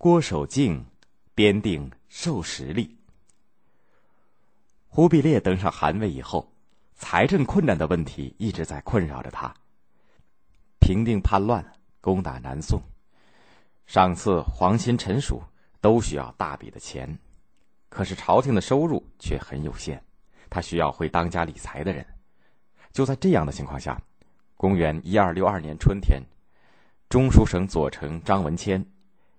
郭守敬编定授时历。忽必烈登上汗位以后，财政困难的问题一直在困扰着他。平定叛乱，攻打南宋，赏赐皇亲臣属，都需要大笔的钱，可是朝廷的收入却很有限，他需要会当家理财的人。就在这样的情况下，公元一二六二年春天，中书省左丞张文谦。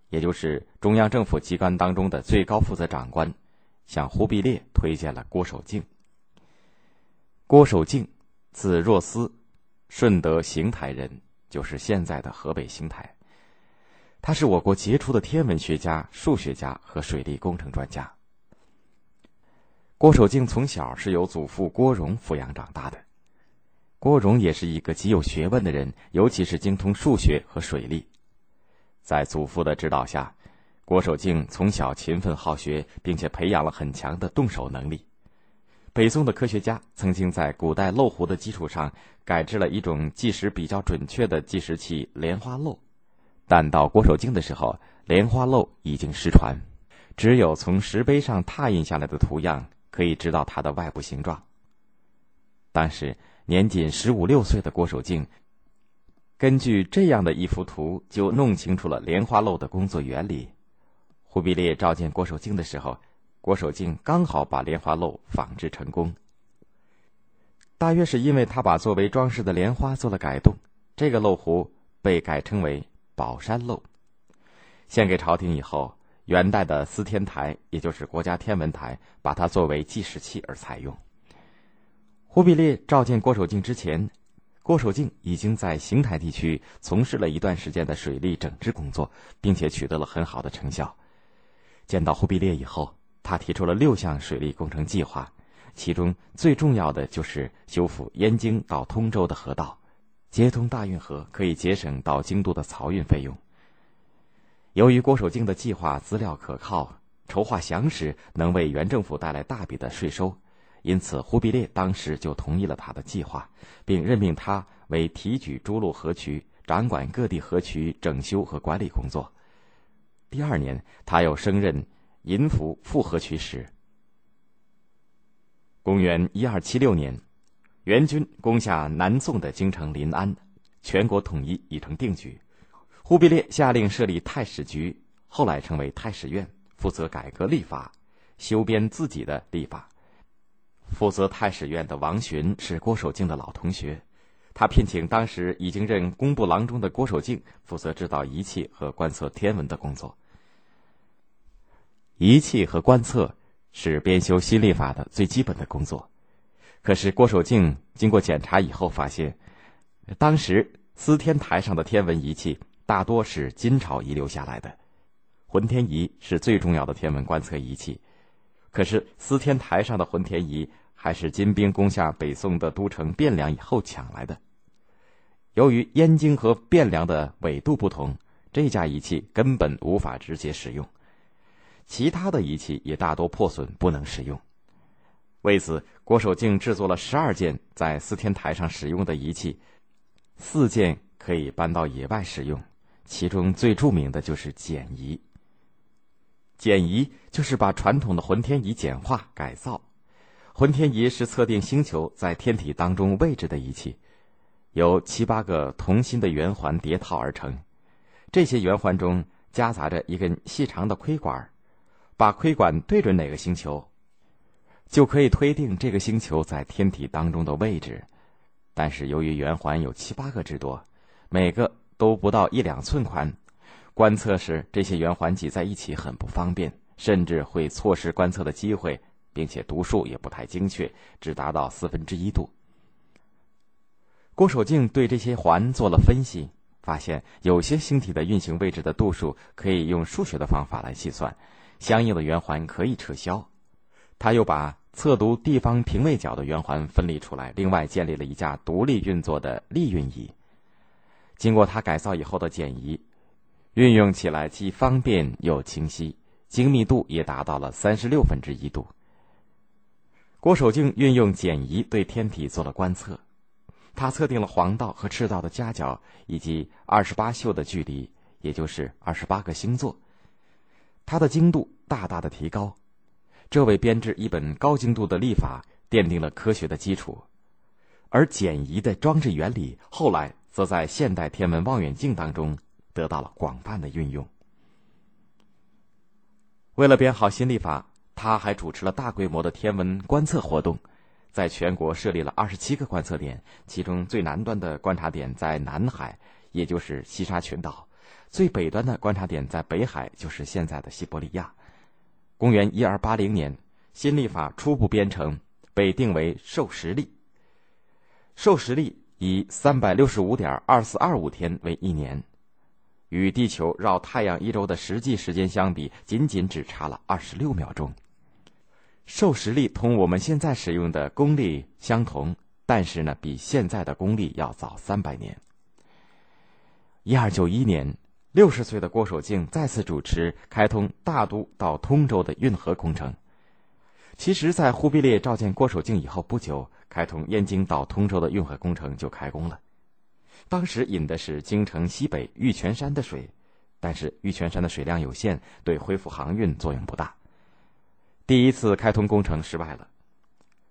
也就是中央政府机关当中的最高负责长官，向忽必烈推荐了郭守敬。郭守敬，字若思，顺德邢台人，就是现在的河北邢台。他是我国杰出的天文学家、数学家和水利工程专家。郭守敬从小是由祖父郭荣抚养长大的。郭荣也是一个极有学问的人，尤其是精通数学和水利。在祖父的指导下，郭守敬从小勤奋好学，并且培养了很强的动手能力。北宋的科学家曾经在古代漏壶的基础上改制了一种计时比较准确的计时器——莲花漏，但到郭守敬的时候，莲花漏已经失传，只有从石碑上拓印下来的图样可以知道它的外部形状。当时年仅十五六岁的郭守敬。根据这样的一幅图，就弄清楚了莲花漏的工作原理。忽必烈召见郭守敬的时候，郭守敬刚好把莲花漏仿制成功。大约是因为他把作为装饰的莲花做了改动，这个漏壶被改称为宝山漏。献给朝廷以后，元代的司天台，也就是国家天文台，把它作为计时器而采用。忽必烈召见郭守敬之前。郭守敬已经在邢台地区从事了一段时间的水利整治工作，并且取得了很好的成效。见到忽必烈以后，他提出了六项水利工程计划，其中最重要的就是修复燕京到通州的河道，接通大运河，可以节省到京都的漕运费用。由于郭守敬的计划资料可靠，筹划详实，能为原政府带来大笔的税收。因此，忽必烈当时就同意了他的计划，并任命他为提举诸路河渠，掌管各地河渠整修和管理工作。第二年，他又升任银府副河渠使。公元一二七六年，元军攻下南宋的京城临安，全国统一已成定局。忽必烈下令设立太史局，后来成为太史院，负责改革立法，修编自己的立法。负责太史院的王洵是郭守敬的老同学，他聘请当时已经任工部郎中的郭守敬负责制造仪器和观测天文的工作。仪器和观测是编修新历法的最基本的工作，可是郭守敬经过检查以后发现，当时司天台上的天文仪器大多是金朝遗留下来的，浑天仪是最重要的天文观测仪器。可是司天台上的浑天仪还是金兵攻下北宋的都城汴梁以后抢来的。由于燕京和汴梁的纬度不同，这架仪器根本无法直接使用。其他的仪器也大多破损，不能使用。为此，郭守敬制作了十二件在司天台上使用的仪器，四件可以搬到野外使用。其中最著名的就是简仪。简仪就是把传统的浑天仪简化改造。浑天仪是测定星球在天体当中位置的仪器，由七八个同心的圆环叠套而成。这些圆环中夹杂着一根细长的窥管，把窥管对准哪个星球，就可以推定这个星球在天体当中的位置。但是由于圆环有七八个之多，每个都不到一两寸宽。观测时，这些圆环挤在一起很不方便，甚至会错失观测的机会，并且读数也不太精确，只达到四分之一度。郭守敬对这些环做了分析，发现有些星体的运行位置的度数可以用数学的方法来计算，相应的圆环可以撤销。他又把测读地方平位角的圆环分离出来，另外建立了一架独立运作的立运仪。经过他改造以后的简仪。运用起来既方便又清晰，精密度也达到了三十六分之一度。郭守敬运用简仪对天体做了观测，他测定了黄道和赤道的夹角以及二十八宿的距离，也就是二十八个星座。它的精度大大的提高，这为编制一本高精度的历法奠定了科学的基础。而简仪的装置原理后来则在现代天文望远镜当中得到了广泛的运用。为了编好新历法，他还主持了大规模的天文观测活动，在全国设立了二十七个观测点，其中最南端的观察点在南海，也就是西沙群岛；最北端的观察点在北海，就是现在的西伯利亚。公元一二八零年，新历法初步编成，被定为授时历。授时历以三百六十五点二四二五天为一年，与地球绕太阳一周的实际时间相比，仅仅只差了二十六秒钟。授时历同我们现在使用的公历相同，但是呢，比现在的公历要早三百年。一二九一年，六十岁的郭守敬再次主持开通大都到通州的运河工程。其实，在忽必烈召见郭守敬以后不久。开通燕京到通州的运河工程就开工了，当时引的是京城西北玉泉山的水，但是玉泉山的水量有限，对恢复航运作用不大。第一次开通工程失败了，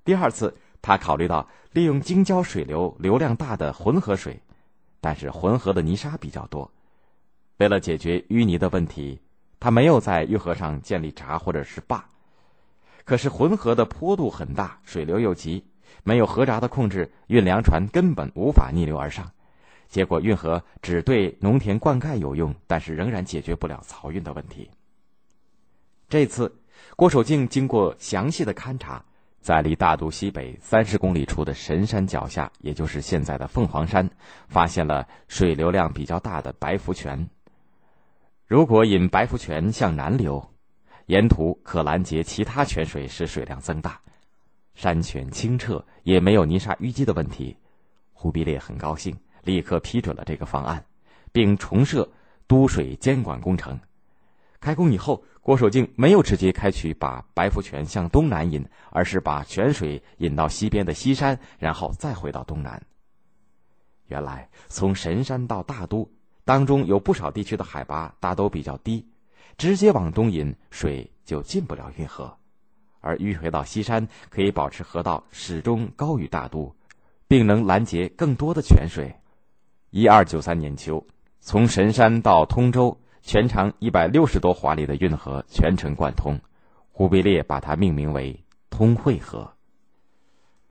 第二次他考虑到利用京郊水流流量大的浑河水，但是浑河的泥沙比较多，为了解决淤泥的问题，他没有在运河上建立闸或者是坝。可是浑河的坡度很大，水流又急。没有河闸的控制，运粮船根本无法逆流而上，结果运河只对农田灌溉有用，但是仍然解决不了漕运的问题。这次，郭守敬经过详细的勘察，在离大都西北三十公里处的神山脚下，也就是现在的凤凰山，发现了水流量比较大的白福泉。如果引白福泉向南流，沿途可拦截其他泉水，使水量增大。山泉清澈，也没有泥沙淤积的问题。忽必烈很高兴，立刻批准了这个方案，并重设都水监管工程。开工以后，郭守敬没有直接开渠把白福泉向东南引，而是把泉水引到西边的西山，然后再回到东南。原来从神山到大都当中有不少地区的海拔大都比较低，直接往东引水就进不了运河。而迂回到西山，可以保持河道始终高于大都，并能拦截更多的泉水。一二九三年秋，从神山到通州，全长一百六十多华里的运河全程贯通，忽必烈把它命名为通惠河。